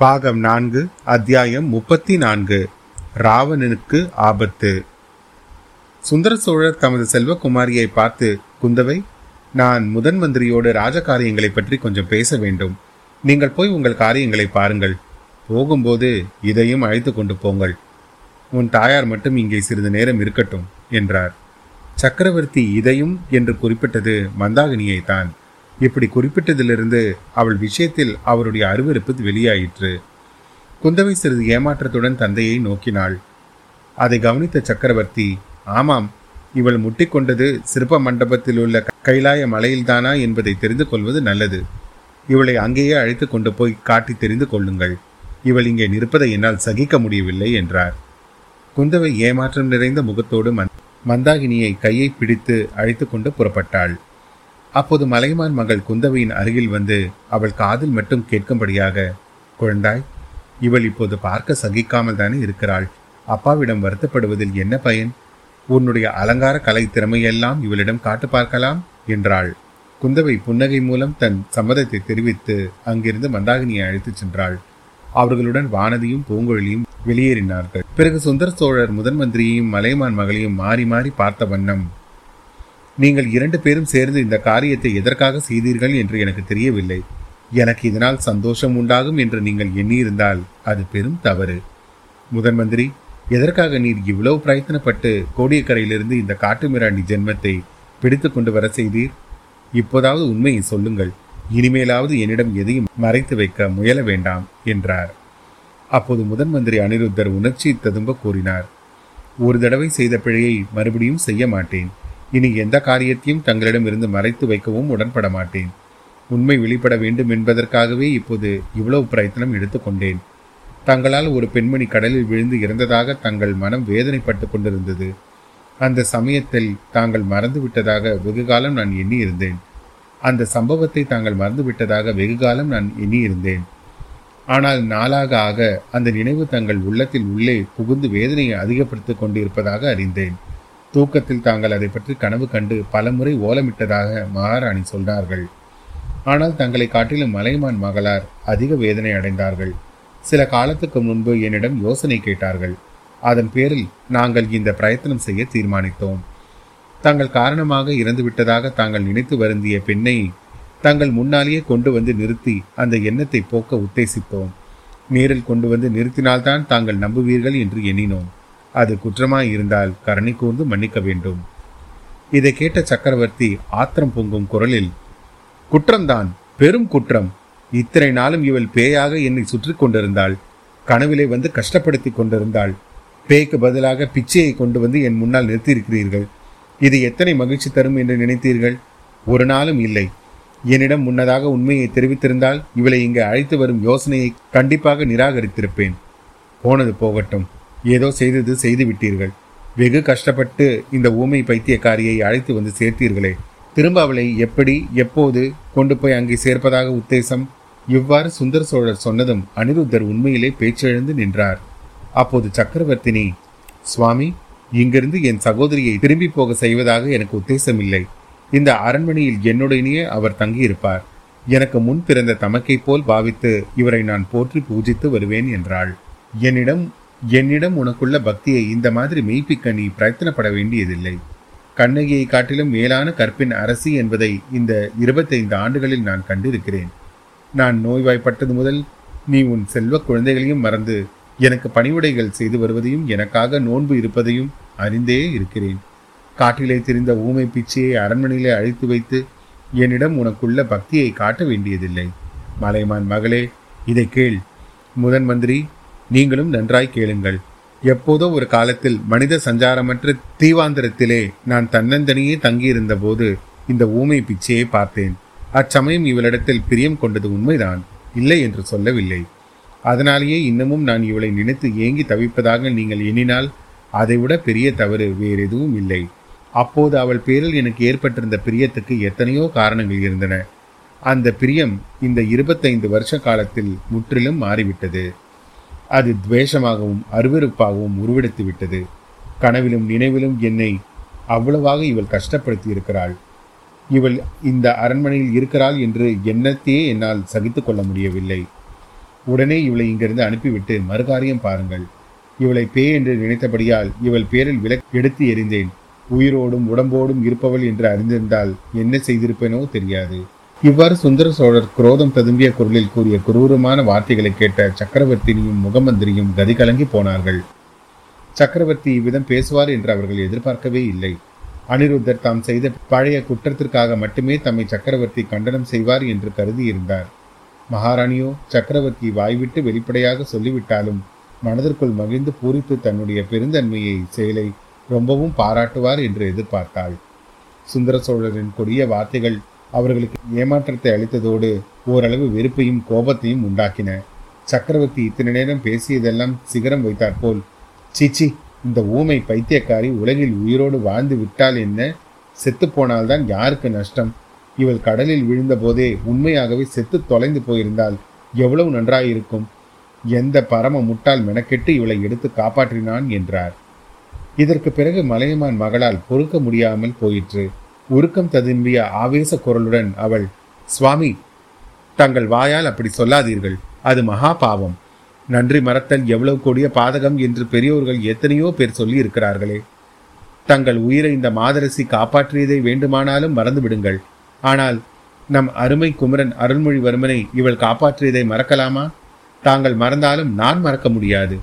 பாகம் நான்கு அத்தியாயம் முப்பத்தி நான்கு ராவணனுக்கு ஆபத்து. சுந்தர சோழர் தமது செல்வகுமாரியை பார்த்து குந்தவை நான் முதன் மந்திரியோடு ராஜகாரியங்களை பற்றி கொஞ்சம் பேச வேண்டும். நீங்கள் போய் உங்கள் காரியங்களை பாருங்கள். போகும்போது இதையும் அழைத்து கொண்டு போங்கள். உன் தாயார் மட்டும் இங்கே சிறிது நேரம் இருக்கட்டும் என்றார். சக்கரவர்த்தி இதையும் என்று குறிப்பிட்டது மந்தாகினியை தான் இப்படி குறிப்பிட்டதிலிருந்து அவள் விஷயத்தில் அவருடைய அருவருப்பு வெளியாயிற்று. குந்தவை சிறிது ஏமாற்றத்துடன் தந்தையை நோக்கினாள். அதை கவனித்த சக்கரவர்த்தி ஆமாம் இவள் முட்டிக்கொண்டது சிற்ப மண்டபத்தில் உள்ள கைலாய மலையில்தானா என்பதை தெரிந்து கொள்வது நல்லது. இவளை அங்கேயே அழைத்து கொண்டு போய் காட்டி தெரிந்து கொள்ளுங்கள். இவள் இங்கே நிற்பதை என்னால் சகிக்க முடியவில்லை என்றார். குந்தவை ஏமாற்றம் நிறைந்த முகத்தோடு மந்தாகினியை கையை பிடித்து அழைத்து கொண்டு புறப்பட்டாள். அப்போது மலைமான் மகள் குந்தவையின் அருகில் வந்து அவள் காதில் மட்டும் கேட்கும்படியாக குழந்தாய் இவள் இப்போது பார்க்க சகிக்காமல் தானே இருக்கிறாள். அப்பாவிடம் வருத்தப்படுவதில் என்ன பயன்? உன்னுடைய அலங்கார கலை திறமையெல்லாம் இவளிடம் காட்டு பார்க்கலாம் என்றாள். குந்தவை புன்னகை மூலம் தன் சம்மதத்தை தெரிவித்து அங்கிருந்து மந்தாகினியை அழைத்துச் சென்றாள். அவர்களுடன் வானதியும் பூங்குழலியும் வெளியேறினார்கள். பிறகு சுந்தர சோழர் முதன் மந்திரியையும் மலைமான் மகளையும் மாறி மாறி பார்த்த வண்ணம் நீங்கள் இரண்டு பேரும் சேர்ந்து இந்த காரியத்தை எதற்காக செய்தீர்கள் என்று எனக்கு தெரியவில்லை. எனக்கு இதனால் சந்தோஷம் உண்டாகும் என்று நீங்கள் எண்ணியிருந்தால் அது பெரும் தவறு. முதன் மந்திரி எதற்காக நீர் இவ்வளவு பிரயத்தனப்பட்டு கோடியக்கரையிலிருந்து இந்த காட்டுமிராண்டி ஜென்மத்தை பிடித்து கொண்டு வர செய்தீர்? இப்போதாவது உண்மையை சொல்லுங்கள். இனிமேலாவது என்னிடம் எதையும் மறைத்து வைக்க முயல வேண்டாம் என்றார். அப்போது முதன் மந்திரி அனிருத்தர் உணர்ச்சி ததும்ப கூறினார். ஒரு தடவை செய்த பிழையை மறுபடியும் செய்ய மாட்டேன். இனி எந்த காரியத்தையும் தங்களிடம் இருந்து மறைத்து வைக்கவும் உடன்பட மாட்டேன் உண்மை வெளிப்பட வேண்டும் என்பதற்காகவே இப்போது இவ்வளவு பிரயத்தனம் எடுத்துக்கொண்டேன் தங்களால் ஒரு பெண்மணி கடலில் விழுந்து இறந்ததாக தங்கள் மனம் வேதனைப்பட்டு கொண்டிருந்தது. அந்த சமயத்தில் தாங்கள் மறந்துவிட்டதாக வெகுகாலம் நான் எண்ணியிருந்தேன். அந்த சம்பவத்தை தாங்கள் மறந்துவிட்டதாக வெகுகாலம் நான் எண்ணியிருந்தேன். ஆனால் நாளாக ஆக அந்த நினைவு தங்கள் உள்ளத்தில் உள்ளே புகுந்து வேதனையை அதிகப்படுத்திக் கொண்டிருப்பதாக அறிந்தேன். தூக்கத்தில் தாங்கள் அதை பற்றி கனவு கண்டு பலமுறை ஓலமிட்டதாக மகாராணி சொன்னார்கள் ஆனால் தங்களை காட்டிலும் மலைமான் மகளார் அதிக வேதனை அடைந்தார்கள். சில காலத்துக்கு முன்பு என்னிடம் யோசனை கேட்டார்கள். அதன் பேரில் நாங்கள் இந்த பிரயத்தனம் செய்ய தீர்மானித்தோம். தங்கள் காரணமாக இறந்துவிட்டதாக தாங்கள் நினைத்து வருந்திய பெண்ணை தங்கள் முன்னாலேயே கொண்டு வந்து நிறுத்தி அந்த எண்ணத்தை போக்க உத்தேசித்தோம். நேரில் கொண்டு வந்து நிறுத்தினால்தான் தாங்கள் நம்புவீர்கள் என்று எண்ணினோம். அது குற்றமாய் இருந்தால் கருணை கூர்ந்து மன்னிக்க வேண்டும். இதை கேட்ட சக்கரவர்த்தி ஆத்திரம் பொங்கும் குரலில் குற்றம்தான் பெரும் குற்றம். இத்தனை நாளும் இவள் பேயாக என்னை சுற்றி கொண்டிருந்தாள். கனவிலே வந்து கஷ்டப்படுத்தி கொண்டிருந்தாள். பேய்க்கு பதிலாக பிச்சையை கொண்டு வந்து என் முன்னால் நிறுத்தியிருக்கிறீர்கள். இது எத்தனை மகிழ்ச்சி தரும் என்று நினைத்தீர்கள்? ஒரு நாளும் இல்லை. என்னிடம் முன்னதாக உண்மையை தெரிவித்திருந்தால் இவளை இங்கு அழைத்து வரும் யோசனையை கண்டிப்பாக நிராகரித்திருப்பேன். போனது போகட்டும். ஏதோ செய்தது செய்து விட்டீர்கள். வெகு கஷ்டப்பட்டு இந்த ஊமை பைத்தியக்காரியை அழைத்து வந்து சேர்த்தீர்களே. திரும்ப அவளை எப்படி எப்போது கொண்டு போய் அங்கே சேர்ப்பதாக உத்தேசம்? இவ்வாறு சுந்தர சோழர் சொன்னதும் அனிருத்தர் உண்மையிலே பேச்செழுந்து நின்றார். அப்போது சக்கரவர்த்தினி சுவாமி இங்கிருந்து என் சகோதரியை திரும்பி போக செய்வதாக எனக்கு உத்தேசமில்லை. இந்த அரண்மனையில் என்னுடனேயே அவர் தங்கியிருப்பார். எனக்கு முன் பிறந்த தமக்கை போல் பாவித்து இவரை நான் போற்றி பூஜித்து வருவேன் என்றாள். என்னிடம் என்னிடம் உனக்குள்ள பக்தியை இந்த மாதிரி மெய்ப்பிக்க நீ பிரயத்தனப்பட வேண்டியதில்லை. கண்ணகியை காட்டிலும் மேலான கற்பின் அரசி என்பதை இந்த இருபத்தைந்து ஆண்டுகளில் நான் கண்டிருக்கிறேன். நான் நோய்வாய்ப்பட்டது முதல் நீ உன் செல்வ குழந்தைகளையும் மறந்து எனக்கு பணிவுடைகள் செய்து வருவதையும் எனக்காக நோன்பு இருப்பதையும் அறிந்தே இருக்கிறேன். காட்டிலே திரிந்த ஊமை பிச்சையை அரண்மனையிலே அழைத்து வைத்து என்னிடம் உனக்குள்ள பக்தியை காட்ட வேண்டியதில்லை. மலைமான் மகளே இதை கேள். முதன் மந்திரி நீங்களும் நன்றாய் கேளுங்கள். எப்போதோ ஒரு காலத்தில் மனித சஞ்சாரமற்ற தீவாந்திரத்திலே நான் தன்னந்தனியே தங்கியிருந்த போது இந்த ஊமை பிச்சையை பார்த்தேன். அச்சமயம் இவளிடத்தில் பிரியம் கொண்டது உண்மைதான். இல்லை என்று சொல்லவில்லை. அதனாலேயே இன்னமும் நான் இவளை நினைத்து ஏங்கி தவிப்பதாக நீங்கள் எண்ணினால் அதைவிட பெரிய தவறு வேறு எதுவும் இல்லை. அப்போது அவள் பேரில் எனக்கு ஏற்பட்டிருந்த பிரியத்துக்கு எத்தனையோ காரணங்கள் இருந்தன. அந்த பிரியம் இந்த இருபத்தைந்து வருஷ காலத்தில் முற்றிலும் மாறிவிட்டது. அது துவேஷமாகவும் அருவருப்பாகவும் உருவெடுத்து விட்டது. கனவிலும் நினைவிலும் என்னை அவ்வளவாக இவள் கஷ்டப்படுத்தி இருக்கிறாள் இவள் இந்த அரண்மனையில் இருக்கிறாள் என்று எண்ணத்தையே என்னால் சகித்து கொள்ள முடியவில்லை. உடனே இவளை இங்கிருந்து அனுப்பிவிட்டு மறுகாரியம் பாருங்கள். இவளை பே என்று நினைத்தபடியால் இவள் பேரில் விலக்கு எடுத்து எறிந்தேன். உயிரோடும் உடம்போடும் இருப்பவள் என்று அறிந்திருந்தால் என்ன செய்திருப்பேனோ தெரியாது. இவ்வாறு சுந்தர சோழர் குரோதம் ததும்பிய குரலில் கூறிய குரூரமான வார்த்தைகளை கேட்ட சக்கரவர்த்தினியும் முகமந்திரியும் கதி கலங்கி போனார்கள். சக்கரவர்த்தி இவ்விதம் பேசுவார் என்று அவர்கள் எதிர்பார்க்கவே இல்லை. அனிருத்தர் தாம் செய்த பழைய குற்றத்திற்காக மட்டுமே தம்மை சக்கரவர்த்தி கண்டனம் செய்வார் என்று கருதி இருந்தார் மகாராணியோ சக்கரவர்த்தி வாய்விட்டு வெளிப்படையாக சொல்லிவிட்டாலும் மனதிற்குள் மகிழ்ந்து பூரித்து தன்னுடைய பெருந்தன்மையை செயலை ரொம்பவும் பாராட்டுவார் என்று எதிர்பார்த்தாள். சுந்தர சோழரின் கொடிய வார்த்தைகள் அவர்களுக்கு ஏமாற்றத்தை அளித்ததோடு ஓரளவு வெறுப்பையும் கோபத்தையும் உண்டாக்கின. சக்கரவர்த்தி இத்தனை நேரம் பேசியதெல்லாம் சிகரம் வைத்தாற்போல் சீச்சி இந்த ஊமை பைத்தியக்காரி உலகில் உயிரோடு வாழ்ந்து விட்டால் என்ன? செத்துப்போனால்தான் யாருக்கு நஷ்டம்? இவள் கடலில் விழுந்தபோதே உண்மையாகவே செத்து தொலைந்து போயிருந்தால் எவ்வளவு நன்றாயிருக்கும்? எந்த பரம முட்டால் மெனக்கெட்டு இவளை எடுத்து காப்பாற்றினான்? என்றார். இதற்கு பிறகு மலையமான் மகளால் பொறுக்க முடியாமல் போயிற்று. உருக்கம் ததும்பிய ஆவேச குரலுடன் அவள் சுவாமி தங்கள் வாயால் அப்படி சொல்லாதீர்கள். அது மகா பாவம். நன்றி மறத்தல் எவ்வளவு கொடிய பாதகம் என்று பெரியோர்கள் எத்தனையோ பேர் சொல்லி இருக்கிறார்களே தங்கள் உயிரை இந்த மாதரசி காப்பாற்றியதை வேண்டுமானாலும் மறந்துவிடுங்கள் ஆனால் நம் அருமை குமரன் அருள்மொழிவர்மனை இவள் காப்பாற்றியதை மறக்கலாமா? தாங்கள் மறந்தாலும் நான் மறக்க முடியாது.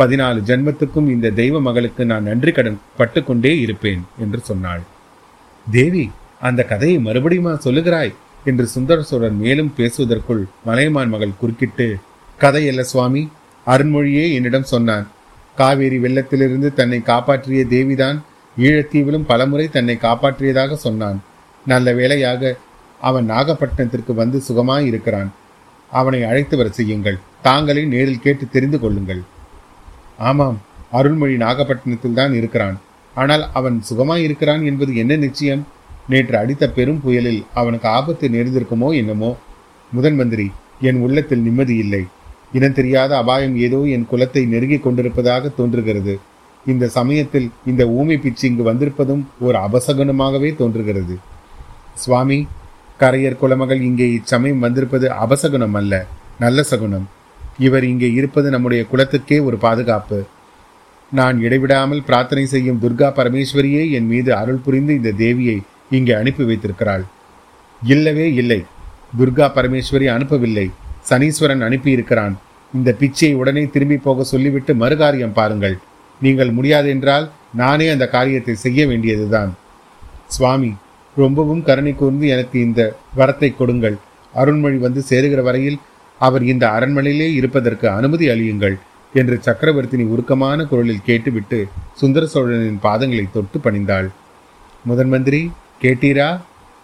பதினாலு ஜென்மத்துக்கும் இந்த தெய்வ மகளுக்கு நான் நன்றி கடன் பட்டுக்கொண்டே இருப்பேன் என்று சொன்னாள். தேவி அந்த கதையை மறுபடியுமா சொல்லுகிறாய் என்று சுந்தர சோழர் மேலும் பேசுவதற்குள் மலையமான் மகள் குறுக்கிட்டு கதை அல்ல சுவாமி அருண்மொழியே என்னிடம் சொன்னான். காவேரி வெள்ளத்திலிருந்து தன்னை காப்பாற்றிய தேவிதான் ஈழத்தீவிலும் பலமுறை தன்னை காப்பாற்றியதாக சொன்னான். நல்ல வேளையாக அவன் நாகப்பட்டினத்திற்கு வந்து சுகமாய் இருக்கிறான். அவனை அழைத்து வர செய்யுங்கள். தாங்களே நேரில் கேட்டு தெரிந்து கொள்ளுங்கள். ஆமாம் அருள்மொழி நாகப்பட்டினத்தில் தான் இருக்கிறான். ஆனால் அவன் சுகமாய் இருக்கிறான் என்பது என்ன நிச்சயம்? நேற்று அடித்த பெரும் புயலில் அவனுக்கு ஆபத்து நேர்ந்திருக்குமோ என்னமோ? முதன் மந்திரி என் உள்ளத்தில் நிம்மதி இல்லை. இனம் தெரியாத அபாயம் ஏதோ என் குலத்தை நெருங்கிக் கொண்டிருப்பதாக தோன்றுகிறது. இந்த சமயத்தில் இந்த ஊமை பிச்சு இங்கு வந்திருப்பதும் ஒரு அபசகுனமாகவே தோன்றுகிறது. சுவாமி கரையர் குலமகள் இங்கே இச்சமயம் வந்திருப்பது அபசகுணம் அல்ல நல்ல சகுனம் இவர் இங்கே இருப்பது நம்முடைய குலத்துக்கே ஒரு பாதுகாப்பு. நான் இடைவிடாமல் பிரார்த்தனை செய்யும் துர்கா பரமேஸ்வரியே என் மீது அருள் புரிந்து இந்த தேவியை இங்கே அனுப்பி வைத்திருக்கிறாள். இல்லவே இல்லை. துர்கா பரமேஸ்வரி அனுப்பவில்லை. சனீஸ்வரன் அனுப்பியிருக்கிறான். இந்த பிச்சையை உடனே திரும்பி போக சொல்லிவிட்டு மறுகாரியம் பாருங்கள். நீங்கள் முடியாதென்றால் நானே அந்த காரியத்தை செய்ய வேண்டியதுதான். சுவாமி ரொம்பவும் கருணை கூர்ந்து எனக்கு இந்த வரத்தை கொடுங்கள். அருண்மொழி வந்து சேருகிற வரையில் அவர் இந்த அரண்மனையிலே இருப்பதற்கு அனுமதி அளியுங்கள். என்று சக்கரவர்த்தினி உருக்கமான குரலில் கேட்டுவிட்டு சுந்தர சோழனின் பாதங்களை தொட்டு பணிந்தாள். முதன் மந்திரி கேட்டீரா?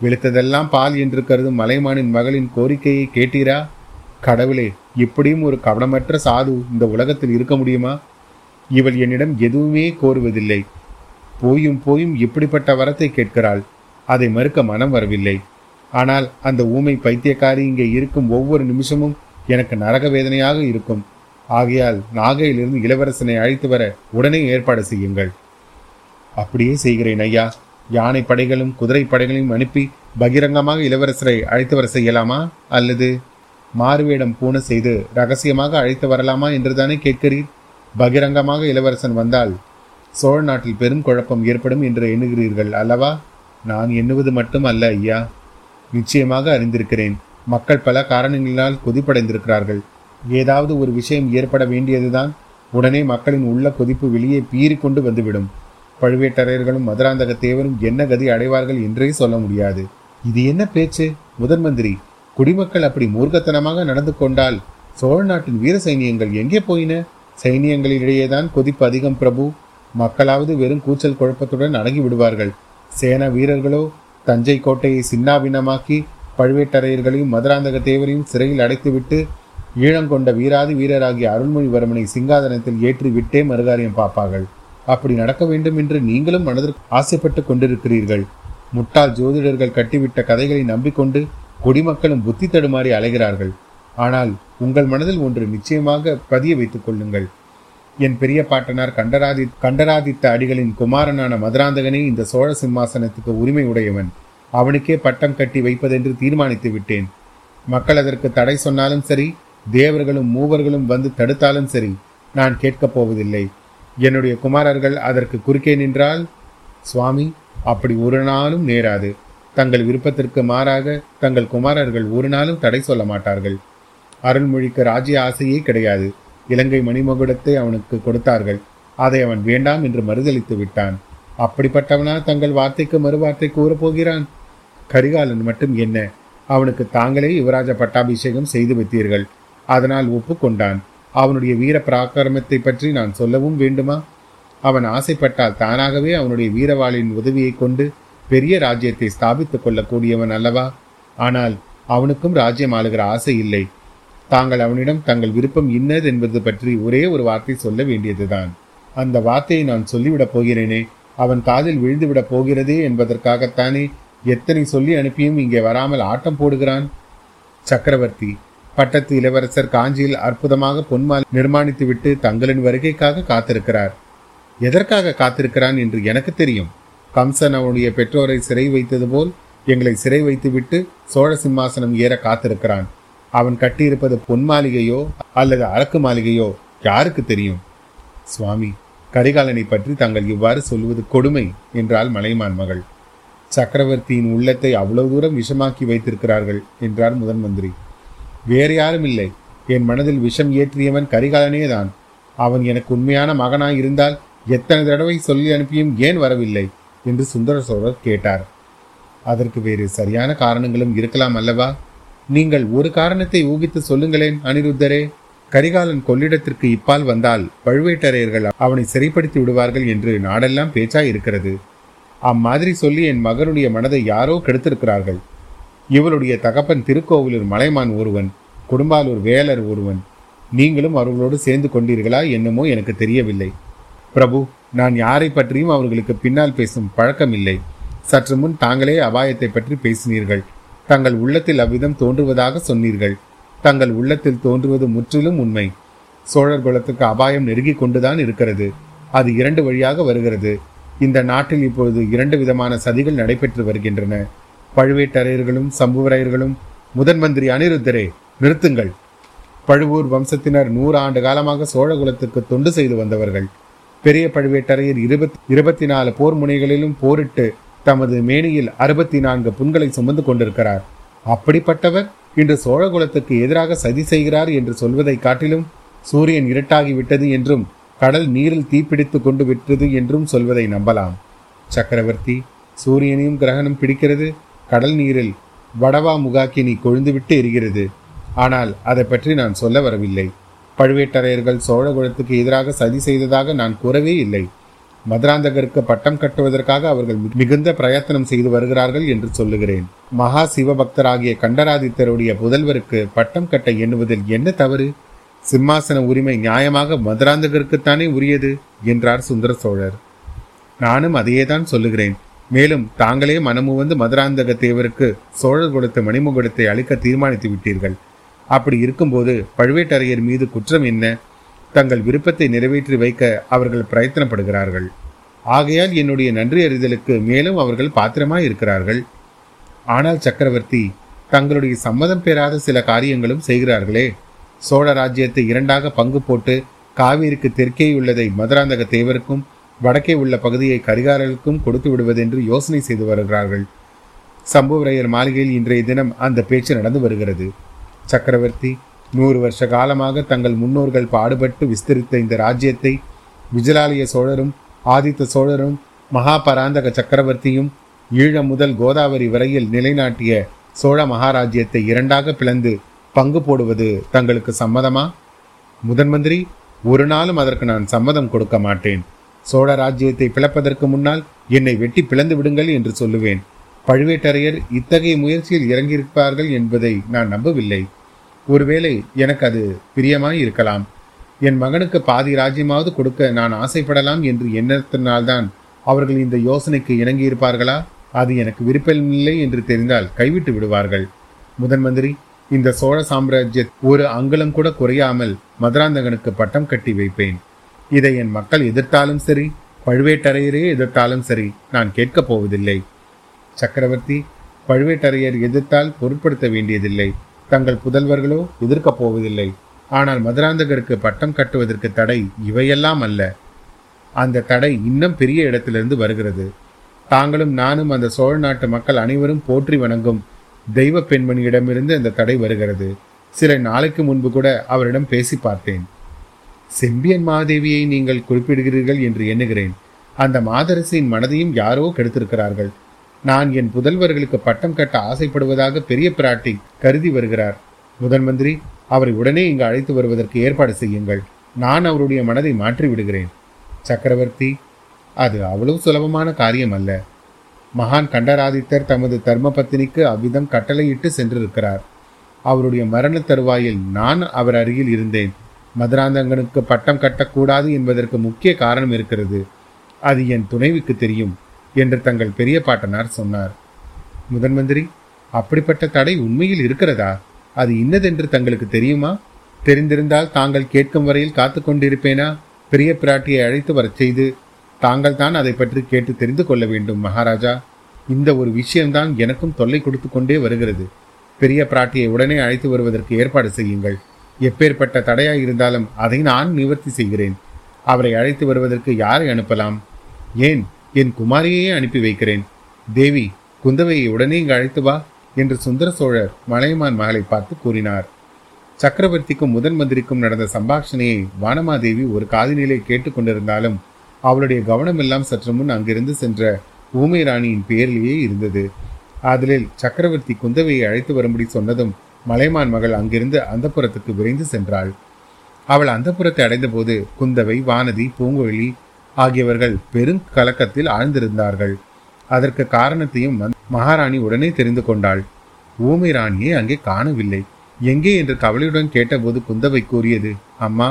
விழுத்ததெல்லாம் பால் என்று கருதும் மலைமானின் மகளின் கோரிக்கையை கேட்டீரா? கடவுளே இப்படியும் ஒரு கவனமற்ற சாது இந்த உலகத்தில் இருக்க முடியுமா? இவள் என்னிடம் எதுவுமே கோருவதில்லை. போயும் போயும் இப்படிப்பட்ட வரத்தை கேட்கிறாள். அதை மறுக்க மனம் வரவில்லை. ஆனால் அந்த ஊமை பைத்தியக்காரி இங்கே இருக்கும் ஒவ்வொரு நிமிஷமும் எனக்கு நரக வேதனையாக இருக்கும். ஆகையால் நாகையிலிருந்து இளவரசனை அழைத்து வர உடனே ஏற்பாடு செய்யுங்கள். அப்படியே செய்கிறேன் ஐயா. யானை படைகளும் குதிரை படைகளையும் அனுப்பி பகிரங்கமாக இளவரசரை அழைத்து வர செய்யலாமா? அல்லது மாறுவேடம் பூண செய்து ரகசியமாக அழைத்து வரலாமா என்றுதானே கேட்கிறீர்? பகிரங்கமாக இளவரசன் வந்தால் சோழ நாட்டில் பெரும் குழப்பம் ஏற்படும் என்று எண்ணுகிறீர்கள் அல்லவா? நான் எண்ணுவது மட்டும் அல்ல ஐயா. நிச்சயமாக அறிந்திருக்கிறேன். மக்கள் பல காரணங்களால் கொதிப்படைந்திருக்கிறார்கள். ஏதாவது ஒரு விஷயம் ஏற்பட வேண்டியதுதான் உடனே மக்களின் உள்ள கொதிப்பு வெளியே பீறிக்கொண்டு வந்துவிடும். பழுவேட்டரையர்களும் மதுராந்தக தேவரும் என்ன கதி அடைவார்கள் என்றே சொல்ல முடியாது. இது என்ன பேச்சு? முதன் மந்திரி குடிமக்கள் அப்படி மூர்க்கத்தனமாக நடந்து கொண்டால் சோழ நாட்டின் வீர சைனியங்கள் எங்கே போயின? சைனியங்களிடையேதான் கொதிப்பு அதிகம் பிரபு. மக்களாவது வெறும் கூச்சல் குழப்பத்துடன் அடங்கி விடுவார்கள். சேனா வீரர்களோ தஞ்சை கோட்டையை சின்னாபின்னமாக்கி பழுவேட்டரையர்களையும் மதுராந்தக தேவரையும் சிறையில் அடைத்துவிட்டு ஈழங்கொண்ட வீராதி வீரராகிய அருள்மொழிவர்மனை சிங்காதனத்தில் ஏற்றி விட்டே மறுகாரியம் பார்ப்பார்கள் அப்படி நடக்க வேண்டும் என்று நீங்களும் மனதிற்கு ஆசைப்பட்டு கொண்டிருக்கிறீர்கள். முட்டாள் ஜோதிடர்கள் கட்டிவிட்ட கதைகளை நம்பிக்கொண்டு குடிமக்களும் புத்தி தடுமாறி அலைகிறார்கள். ஆனால் உங்கள் மனதில் ஒன்று நிச்சயமாக பதிய வைத்துக் கொள்ளுங்கள். என் பெரிய பாட்டனார் கண்டராதி கண்டராதித்த அடிகளின் குமாரனான மதுராந்தகனே இந்த சோழ சிம்மாசனத்துக்கு உரிமை உடையவன். அவனுக்கே பட்டம் கட்டி வைப்பதென்று தீர்மானித்து விட்டேன். மக்கள் அதற்கு தடை சொன்னாலும் சரி தேவர்களும் மூவர்களும் வந்து தடுத்தாலும் சரி நான் கேட்கப் போவதில்லை. என்னுடைய குமாரர்கள் அதற்கு குறுக்கே நின்றால் சுவாமி அப்படி ஒரு நாளும் நேராது. தங்கள் விருப்பத்திற்கு மாறாக தங்கள் குமாரர்கள் ஒரு நாளும் தடை சொல்ல மாட்டார்கள். அருள்மொழிக்கு ராஜ்ய ஆசையே கிடையாது. இலங்கை மணிமகுடத்தை அவனுக்கு கொடுத்தார்கள். அதை அவன் வேண்டாம் என்று மறுதளித்து விட்டான். அப்படிப்பட்டவனா தங்கள் வார்த்தைக்கு மறுவார்த்தை கூறப்போகிறான்? கரிகாலன் மட்டும் என்ன? அவனுக்கு தாங்களே யுவராஜ பட்டாபிஷேகம் செய்து வைத்தீர்கள். அதனால் ஒப்புக்கொண்டான். அவனுடைய வீர பிராக்கிரமத்தை பற்றி நான் சொல்லவும் வேண்டுமா? அவன் ஆசைப்பட்டால் தானாகவே அவனுடைய வீரவாளின் உதவியை கொண்டு பெரிய ராஜ்யத்தை ஸ்தாபித்துக் கொள்ளக்கூடியவன் அல்லவா? ஆனால் அவனுக்கும் ராஜ்யம் ஆளுகிற ஆசை இல்லை. தாங்கள் அவனிடம் தங்கள் விருப்பம் இன்னது என்பது பற்றி ஒரே ஒரு வார்த்தை சொல்ல வேண்டியதுதான். அந்த வார்த்தையை நான் சொல்லிவிடப் போகிறேனே அவன் காதில் விழுந்துவிடப் போகிறதே என்பதற்காகத்தானே எத்தனை சொல்லி அனுப்பியும் இங்கே வராமல் ஆட்டம் போடுகிறான்? சக்கரவர்த்தி பட்டத்து இளவரசர் காஞ்சியில் அற்புதமாக பொன்மாலை நிர்மாணித்துவிட்டு தங்களின் வருகைக்காக காத்திருக்கிறார். எதற்காக காத்திருக்கிறான் என்று எனக்கு தெரியும். கம்சன் அவனுடைய பெற்றோரை சிறை வைத்தது போல் எங்களை சிறை வைத்துவிட்டு சோழ சிம்மாசனம் ஏற காத்திருக்கிறான். அவன் கட்டியிருப்பது பொன் மாளிகையோ அல்லது அரக்கு மாளிகையோ யாருக்கு தெரியும்? சுவாமி கரிகாலனை பற்றி தாங்கள் இவ்வாறு சொல்வது கொடுமை என்றாள் மலைமான் மகள். சக்கரவர்த்தியின் உள்ளத்தை அவ்வளவு தூரம் விஷமாக்கி வைத்திருக்கிறார்கள் என்றார் முதன் மந்திரி வேறு யாரும் இல்லை. என் மனதில் விஷம் ஏற்றியவன் கரிகாலனே தான். அவன் எனக்கு உண்மையான மகனாய் இருந்தால் எத்தனை தடவை சொல்லி அனுப்பியும் ஏன் வரவில்லை? என்று சுந்தர சோழர் கேட்டார். அதற்கு வேறு சரியான காரணங்களும் இருக்கலாம் அல்லவா? நீங்கள் ஒரு காரணத்தை ஊகித்து சொல்லுங்களேன் அனிருத்தரே. கரிகாலன் கொள்ளிடத்திற்கு இப்பால் வந்தால் பழுவேட்டரையர்கள் அவனை சிறைப்படுத்தி விடுவார்கள் என்று நாடெல்லாம் பேச்சாய் இருக்கிறது அம்மாதிரி சொல்லி என் மகனுடைய மனதை யாரோ கெடுத்திருக்கிறார்கள். இவளுடைய தகப்பன் திருக்கோவிலூர் மலைமான் ஒருவன் குடும்பாலூர் வேலர் ஒருவன். நீங்களும் அவர்களோடு சேர்ந்து கொண்டீர்களா என்னமோ எனக்கு தெரியவில்லை. பிரபு நான் யாரை பற்றியும் அவர்களுக்கு பின்னால் பேசும் பழக்கம் இல்லை சற்று முன் தாங்களே அபாயத்தை பற்றி பேசினீர்கள். தங்கள் உள்ளத்தில் அவ்விதம் தோன்றுவதாக சொன்னீர்கள். தங்கள் உள்ளத்தில் தோன்றுவது முற்றிலும் உண்மை. சோழர் குலத்துக்கு அபாயம் நெருங்கிக் கொண்டுதான் இருக்கிறது. அது இரண்டு வழியாக வருகிறது. இந்த நாட்டில் இப்பொழுது இரண்டு விதமான சதிகள் நடைபெற்று வருகின்றன. பழுவேட்டரையர்களும் சம்புவரையர்களும் முதன் மந்திரி அனிருத்தரே நிறுத்துங்கள். பழுவூர் வம்சத்தினர் நூறு ஆண்டு காலமாக சோழகுலத்துக்கு தொண்டு செய்து வந்தவர்கள். பெரிய பழுவேட்டரையர் இருபத்தி இருபத்தி நாலு போர் முனைகளிலும் போரிட்டு தமது மேனியில் அறுபத்தி நான்கு புண்களை சுமந்து கொண்டிருக்கிறார். அப்படிப்பட்டவர் இன்று சோழகுலத்துக்கு எதிராக சதி செய்கிறார் என்று சொல்வதை காட்டிலும் சூரியன் இருட்டாகி விட்டது என்றும் கடல் நீரில் தீப்பிடித்து கொண்டு விட்டது என்றும் சொல்வதை நம்பலாம். சக்கரவர்த்தி சூரியனையும் கிரகணம் பிடிக்கிறது. கடல் நீரில் வடவா முகாக்கினி கொழுந்துவிட்டு எரிகிறது. ஆனால் அதை பற்றி நான் சொல்ல வரவில்லை. பழுவேட்டரையர்கள் சோழகுலத்துக்கு எதிராக சதி செய்ததாக நான் கூறவே இல்லை. மதுராந்தகருக்கு பட்டம் கட்டுவதற்காக அவர்கள் மிகுந்த பிரயத்தனம் செய்து வருகிறார்கள் என்று சொல்லுகிறேன். மகா சிவபக்தராகிய கண்டராதித்தருடைய புதல்வருக்கு பட்டம் கட்ட எண்ணுவதில் என்ன தவறு? சிம்மாசன உரிமை நியாயமாக மதுராந்தகருக்குத்தானே உரியது? என்றார் சுந்தர சோழர். நானும் அதையேதான் சொல்லுகிறேன். மேலும் தாங்களே மனமுவந்து மதுராந்தக தேவருக்கு சோழர் கொடுத்த மணிமுகடத்தை அளிக்க தீர்மானித்து விட்டீர்கள். அப்படி இருக்கும்போது பழுவேட்டரையர் மீது குற்றம் என்ன? தங்கள் விருப்பத்தை நிறைவேற்றி வைக்க அவர்கள் பிரயத்தனப்படுகிறார்கள். ஆகையால் என்னுடைய நன்றி அறிதலுக்கு மேலும் அவர்கள் பாத்திரமாய் இருக்கிறார்கள் ஆனால் சக்கரவர்த்தி தங்களுடைய சம்மதம் பெறாத சில காரியங்களும் செய்கிறார்களே. சோழ ராஜ்யத்தை இரண்டாக பங்கு போட்டு காவிரிக்கு தெற்கேயுள்ளதை மதுராந்தக தேவருக்கும் வடக்கே உள்ள பகுதியை கரிகாரர்களுக்கும் கொடுத்து விடுவதென்று யோசனை செய்து வருகிறார்கள். சம்புவரையர் மாளிகையில் இன்றைய தினம் அந்த பேச்சு நடந்து வருகிறது. சக்கரவர்த்தி நூறு வருஷ காலமாக தங்கள் முன்னோர்கள் பாடுபட்டு விஸ்தரித்த இந்த ராஜ்யத்தை விஜலாலய சோழரும் ஆதித்த சோழரும் மகாபராந்தக சக்கரவர்த்தியும் ஈழம் முதல் கோதாவரி வரையில் நிலைநாட்டிய சோழ மகாராஜ்யத்தை இரண்டாக பிளந்து பங்கு போடுவது தங்களுக்கு சம்மதமா? முதன் மந்திரி ஒரு நாளும் அதற்கு நான் சம்மதம் கொடுக்க மாட்டேன். சோழ ராஜ்யத்தை பிளப்பதற்கு முன்னால் என்னை வெட்டி பிளந்து விடுங்கள் என்று சொல்லுவேன். பழுவேட்டரையர் இத்தகைய முயற்சியில் இறங்கியிருப்பார்கள் என்பதை நான் நம்பவில்லை. ஒருவேளை எனக்கு அது பிரியமாய் இருக்கலாம் என் மகனுக்கு பாதி ராஜ்யமாவது கொடுக்க நான் ஆசைப்படலாம் என்று எண்ணத்தினால்தான் அவர்கள் இந்த யோசனைக்கு இணங்கியிருப்பார்களா? அது எனக்கு விருப்பமில்லை என்று தெரிந்தால் கைவிட்டு விடுவார்கள். முதன் மந்திரி இந்த சோழ சாம்ராஜ்ய ஒரு அங்குலம் கூட குறையாமல் மதுராந்தகனுக்கு பட்டம் கட்டி வைப்பேன். இதை என் மக்கள் எதிர்த்தாலும் சரி பழுவேட்டரையரே எதிர்த்தாலும் சரி நான் கேட்கப் போவதில்லை. சக்கரவர்த்தி பழுவேட்டரையர் எதிர்த்தால் பொருட்படுத்த வேண்டியதில்லை. தங்கள் புதல்வர்களோ எதிர்க்கப் போவதில்லை. ஆனால் மதுராந்தகருக்கு பட்டம் கட்டுவதற்கு தடை இவையெல்லாம் அல்ல. அந்த தடை இன்னும் பெரிய இடத்திலிருந்து வருகிறது. தாங்களும் நானும் அந்த சோழ நாட்டு மக்கள் அனைவரும் போற்றி வணங்கும் தெய்வ பெண்மணியிடமிருந்து அந்த தடை வருகிறது. சில நாளைக்கு முன்பு கூட அவரிடம் பேசி பார்த்தேன். செம்பியன் மாதேவியை நீங்கள் குறிப்பிடுகிறீர்கள் என்று எண்ணுகிறேன். அந்த மாதரசியின் மனதையும் யாரோ கெடுத்திருக்கிறார்கள். நான் என் புதல்வர்களுக்கு பட்டம் கட்ட ஆசைப்படுவதாக பெரிய பிராட்டி கருதி வருகிறார். முதன் மந்திரி அவரை உடனே இங்கு அழைத்து வருவதற்கு ஏற்பாடு செய்யுங்கள். நான் அவருடைய மனதை மாற்றி விடுகிறேன். சக்கரவர்த்தி அது அவ்வளவு சுலபமான காரியம் அல்ல. மகான் கண்டராதித்தர் தமது தர்ம பத்தினிக்கு அவ்விதம் கட்டளையிட்டு சென்றிருக்கிறார். அவருடைய மரண தருவாயில் நான் அவர் அருகில் இருந்தேன். மதுராந்தகனுக்கு பட்டம் கட்டக்கூடாது என்பதற்கு முக்கிய காரணம் இருக்கிறது. அது என் துணைவிக்கு தெரியும் என்று தங்கள் பெரிய பாட்டனார் சொன்னார். முதன் மந்திரி அப்படிப்பட்ட தடை உண்மையில் இருக்கிறதா? அது இன்னதென்று தங்களுக்கு தெரியுமா? தெரிந்திருந்தால் தாங்கள் கேட்கும் வரையில் காத்து கொண்டிருப்பேனா? பெரிய பிராட்டியை அழைத்து வரச் செய்து தாங்கள் தான் அதை பற்றி கேட்டு தெரிந்து கொள்ள வேண்டும் மகாராஜா. இந்த ஒரு விஷயம்தான் எனக்கும் தொல்லை கொடுத்து கொண்டே வருகிறது. பெரிய பிராட்டியை உடனே அழைத்து வருவதற்கு ஏற்பாடு செய்யுங்கள். எப்பேற்பட்ட தடையாய் இருந்தாலும் அதை நான் நிவர்த்தி செய்கிறேன். அவரை அழைத்து வருவதற்கு யாரை அனுப்பலாம்? ஏன் என் குமாரியையே அனுப்பி வைக்கிறேன். தேவி குந்தவையை உடனே இங்கு அழைத்து வா என்று சுந்தர சோழர் மலையமான் மகளை பார்த்து கூறினார். சக்கரவர்த்திக்கும் முதன் மந்திரிக்கும் நடந்த சம்பாஷணையை வானமாதேவி ஒரு காதினிலே கேட்டுக்கொண்டிருந்தாலும் அவளுடைய கவனமெல்லாம் சற்று முன் அங்கிருந்து சென்ற ஊமை ராணியின் பேரிலேயே இருந்தது. ஆதலில் சக்கரவர்த்தி குந்தவையை அழைத்து வரும்படி சொன்னதும் மலைமான் மகள் அங்கிருந்து அந்தப்புறத்துக்கு விரைந்து சென்றாள். அவள் அந்தப்புறத்தை அடைந்தபோது குந்தவை வானதி பூங்குழலி ஆகியவர்கள் பெரும் கலக்கத்தில் ஆழ்ந்திருந்தார்கள். அதற்கு காரணத்தையும் மகாராணி உடனே தெரிந்து கொண்டாள். ஊமை ராணியை அங்கே காணவில்லை. எங்கே என்று கவலையுடன் கேட்டபோது குந்தவை கூறியது அம்மா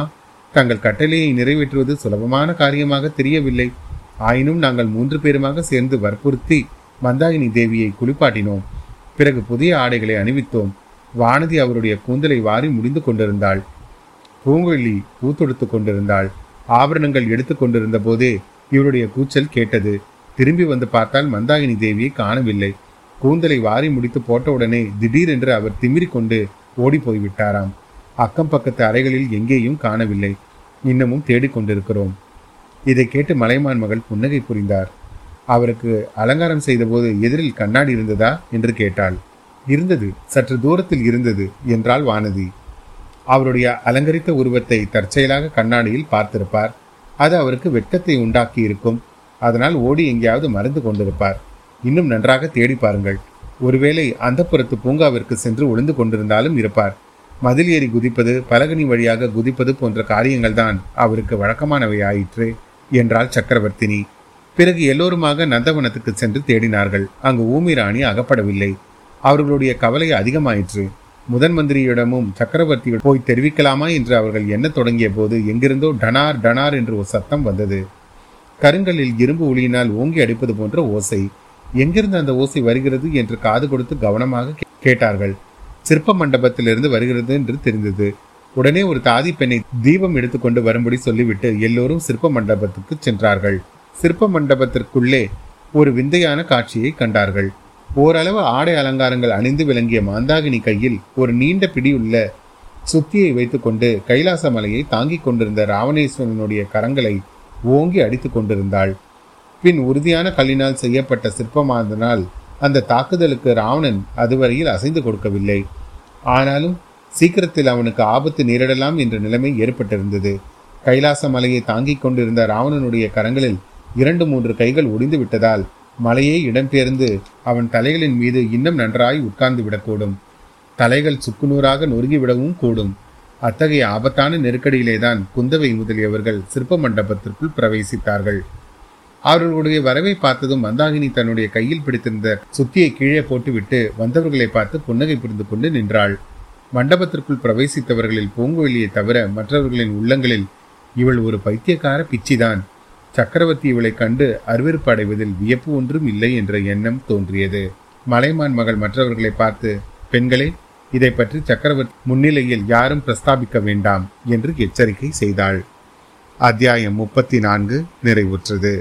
தங்கள் கட்டளையை நிறைவேற்றுவது சுலபமான காரியமாக தெரியவில்லை. ஆயினும் நாங்கள் மூன்று பேருமாக சேர்ந்து வற்புறுத்தி மந்தாகினி தேவியை குளிப்பாட்டினோம். பிறகு புதிய ஆடைகளை அணிவித்தோம். வானதி அவருடைய கூந்தலை வாரி முடிந்து கொண்டிருந்தாள். பூங்குழலி பூத்தொடுத்து கொண்டிருந்தாள். ஆபரணங்கள் எடுத்து கொண்டிருந்த போதே இவருடைய கூச்சல் கேட்டது. திரும்பி வந்து பார்த்தால் மந்தாகினி தேவியை காணவில்லை. கூந்தலை வாரி முடித்து போட்டவுடனே திடீரென்று அவர் திமிரிக் கொண்டு ஓடி போய்விட்டாராம் அக்கம் பக்கத்து அறைகளில் எங்கேயும் காணவில்லை. இன்னமும் தேடிக்கொண்டிருக்கிறோம் இதை கேட்டு மலைமான் மகள் புன்னகை புரிந்தார். அவருக்கு அலங்காரம் செய்தபோது எதிரில் கண்ணாடி இருந்ததா என்று கேட்டாள். இருந்தது சற்று தூரத்தில் இருந்தது என்றாள் வானதி. அவருடைய அலங்கரித்த உருவத்தை தற்செயலாக கண்ணாடியில் பார்த்திருப்பார். அது அவருக்கு வெட்கத்தை உண்டாக்கி இருக்கும் அதனால் ஓடி எங்கேயாவது மறந்து கொண்டிருப்பார். இன்னும் நன்றாக தேடி பாருங்கள். ஒருவேளை அந்த புறத்து பூங்காவிற்கு சென்று ஒளிந்து கொண்டிருந்தாலும் இருப்பார். மதில் ஏறி குதிப்பது பலகனி வழியாக குதிப்பது போன்ற காரியங்கள் தான் அவருக்கு வழக்கமானவை ஆயிற்று என்றாள் சக்கரவர்த்தினி. பிறகு எல்லோருமாக நந்தவனத்துக்கு சென்று தேடினார்கள். அங்கு ஊமி ராணி அகப்படவில்லை. அவர்களுடைய கவலை அதிகமாயிற்று. முதன் மந்திரியிடமும் சக்கரவர்த்தியிடம் போய் தெரிவிக்கலாமா என்று அவர்கள் எண்ணத் தொடங்கிய போது எங்கிருந்தோ டனார் டனார் என்று ஒரு சத்தம் வந்தது. கருங்கலில் இரும்பு ஒளியினால் ஓங்கி அடிப்பது போன்ற ஓசை. எங்கிருந்து அந்த ஓசை வருகிறது என்று காது கொடுத்து கவனமாக கேட்டார்கள். சிற்ப மண்டபத்திலிருந்து வருகிறது என்று தெரிந்தது. உடனே ஒரு தாதி பெண்ணை தீபம் எடுத்துக்கொண்டு வரும்படி சொல்லிவிட்டு எல்லோரும் சிற்ப மண்டபத்துக்கு சென்றார்கள். சிற்ப மண்டபத்திற்குள்ளே ஒரு விந்தையான காட்சியை கண்டார்கள். ஓரளவு ஆடை அலங்காரங்கள் அணிந்து விளங்கிய மாந்தாகினி கையில் ஒரு நீண்ட பிடியுள்ள சுத்தியை வைத்துக்கொண்டு கைலாச மலையை தாங்கிக் கொண்டிருந்த ராவணேஸ்வரனுடைய கரங்களை ஓங்கி அடித்துக் கொண்டிருந்தாள். பின் உறுதியான கல்லினால் செய்யப்பட்ட சிற்பமானதனால் அந்த தாக்குதலுக்கு ராவணன் அதுவரையில் அசைந்து கொடுக்கவில்லை. ஆனாலும் சீக்கிரத்தில் அவனுக்கு ஆபத்து நேரிடலாம் என்ற நிலைமை ஏற்பட்டிருந்தது. கைலாச மலையை தாங்கிக் கொண்டிருந்த ராவணனுடைய கரங்களில் இரண்டு மூன்று கைகள் ஒடிந்து விட்டதால் மலையே இடம்பெயர்ந்து அவன் தலைகளின் மீது இன்னும் நன்றாய் உட்கார்ந்து விடக்கூடும். தலைகள் சுக்குநூறாக நொறுங்கிவிடவும் கூடும். அத்தகைய ஆபத்தான நெருக்கடியிலேதான் குந்தவை முதலியவர்கள் சிற்ப மண்டபத்திற்குள் பிரவேசித்தார்கள். அவர்களுடைய வரவை பார்த்ததும் மந்தாகினி தன்னுடைய கையில் பிடித்திருந்த சுத்தியை கீழே போட்டுவிட்டு வந்தவர்களை பார்த்து புன்னகை புரிந்து கொண்டு நின்றாள். மண்டபத்திற்குள் பிரவேசித்தவர்களில் பூங்குழலியை தவிர மற்றவர்களின் உள்ளங்களில் இவள் ஒரு பைத்தியக்கார பிச்சிதான். சக்கரவர்த்தி இவளை கண்டு அருவருப்பு அடைவதில் வியப்பு ஒன்றும் இல்லை என்ற எண்ணம் தோன்றியது. மலைமான் மகள் மற்றவர்களை பார்த்து பெண்களே இதை பற்றி சக்கரவர்த்தி முன்னிலையில் யாரும் பிரஸ்தாபிக்க வேண்டாம் என்று எச்சரிக்கை செய்தாள். அத்தியாயம் முப்பத்தி நான்கு நிறைவுற்றது.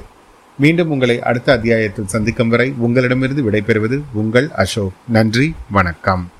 மீண்டும் உங்களை அடுத்த அத்தியாயத்தில் சந்திக்கும் வரை உங்களிடமிருந்து விடைபெறுவது உங்கள் அசோக். நன்றி வணக்கம்.